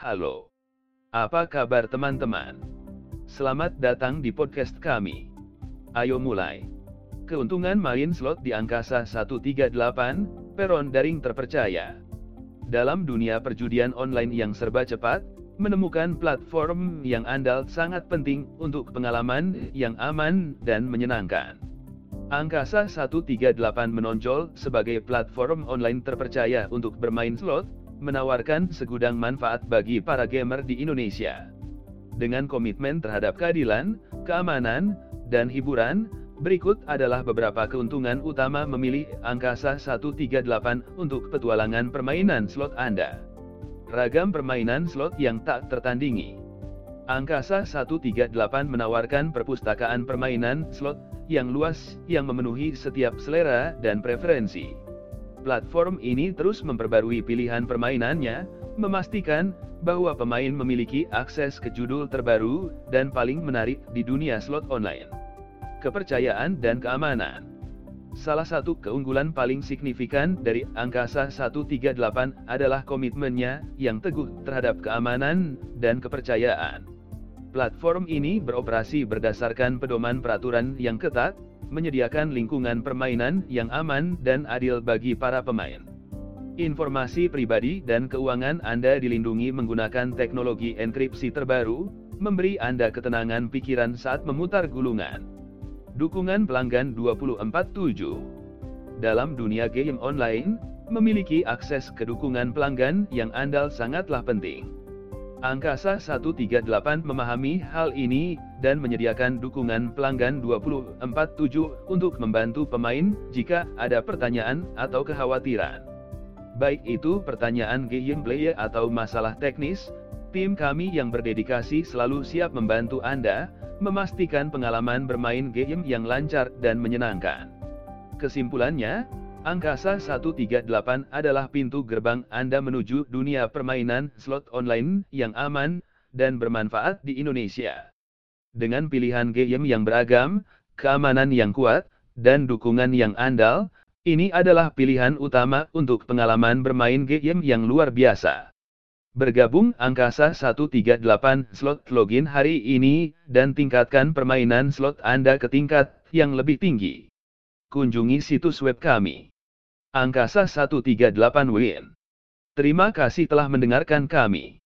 Halo. Apa kabar teman-teman? Selamat datang di podcast kami. Ayo mulai. Keuntungan main slot di angkasa 138, peron daring terpercaya. Dalam dunia perjudian online yang serba cepat, menemukan platform yang andal sangat penting untuk pengalaman yang aman dan menyenangkan. Angkasa 138 menonjol sebagai platform online terpercaya untuk bermain slot, menawarkan segudang manfaat bagi para gamer di Indonesia. Dengan komitmen terhadap keadilan, keamanan, dan hiburan, berikut adalah beberapa keuntungan utama memilih Angkasa 138 untuk petualangan permainan slot Anda. Ragam permainan slot yang tak tertandingi. Angkasa 138 menawarkan perpustakaan permainan slot yang luas yang memenuhi setiap selera dan preferensi. Platform ini terus memperbarui pilihan permainannya, memastikan bahwa pemain memiliki akses ke judul terbaru dan paling menarik di dunia slot online. Kepercayaan dan keamanan. Salah satu keunggulan paling signifikan dari Angkasa 138 adalah komitmennya yang teguh terhadap keamanan dan kepercayaan. Platform ini beroperasi berdasarkan pedoman peraturan yang ketat, menyediakan lingkungan permainan yang aman dan adil bagi para pemain. Informasi pribadi dan keuangan Anda dilindungi menggunakan teknologi enkripsi terbaru, memberi Anda ketenangan pikiran saat memutar gulungan. Dukungan pelanggan 24/7 Dalam dunia game online, memiliki akses ke dukungan pelanggan yang andal sangatlah penting. Angkasa 138 memahami hal ini, dan menyediakan dukungan pelanggan 24/7 untuk membantu pemain jika ada pertanyaan atau kekhawatiran. Baik itu pertanyaan gameplay atau masalah teknis, tim kami yang berdedikasi selalu siap membantu Anda, memastikan pengalaman bermain game yang lancar dan menyenangkan. Kesimpulannya, Angkasa 138 adalah pintu gerbang Anda menuju dunia permainan slot online yang aman dan bermanfaat di Indonesia. Dengan pilihan game yang beragam, keamanan yang kuat, dan dukungan yang andal, ini adalah pilihan utama untuk pengalaman bermain game yang luar biasa. Bergabung Angkasa 138 slot login hari ini dan tingkatkan permainan slot Anda ke tingkat yang lebih tinggi. Kunjungi situs web kami. Angkasa 138 Win. Terima kasih telah mendengarkan kami.